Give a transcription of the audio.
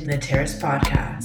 to the Terrace Podcast.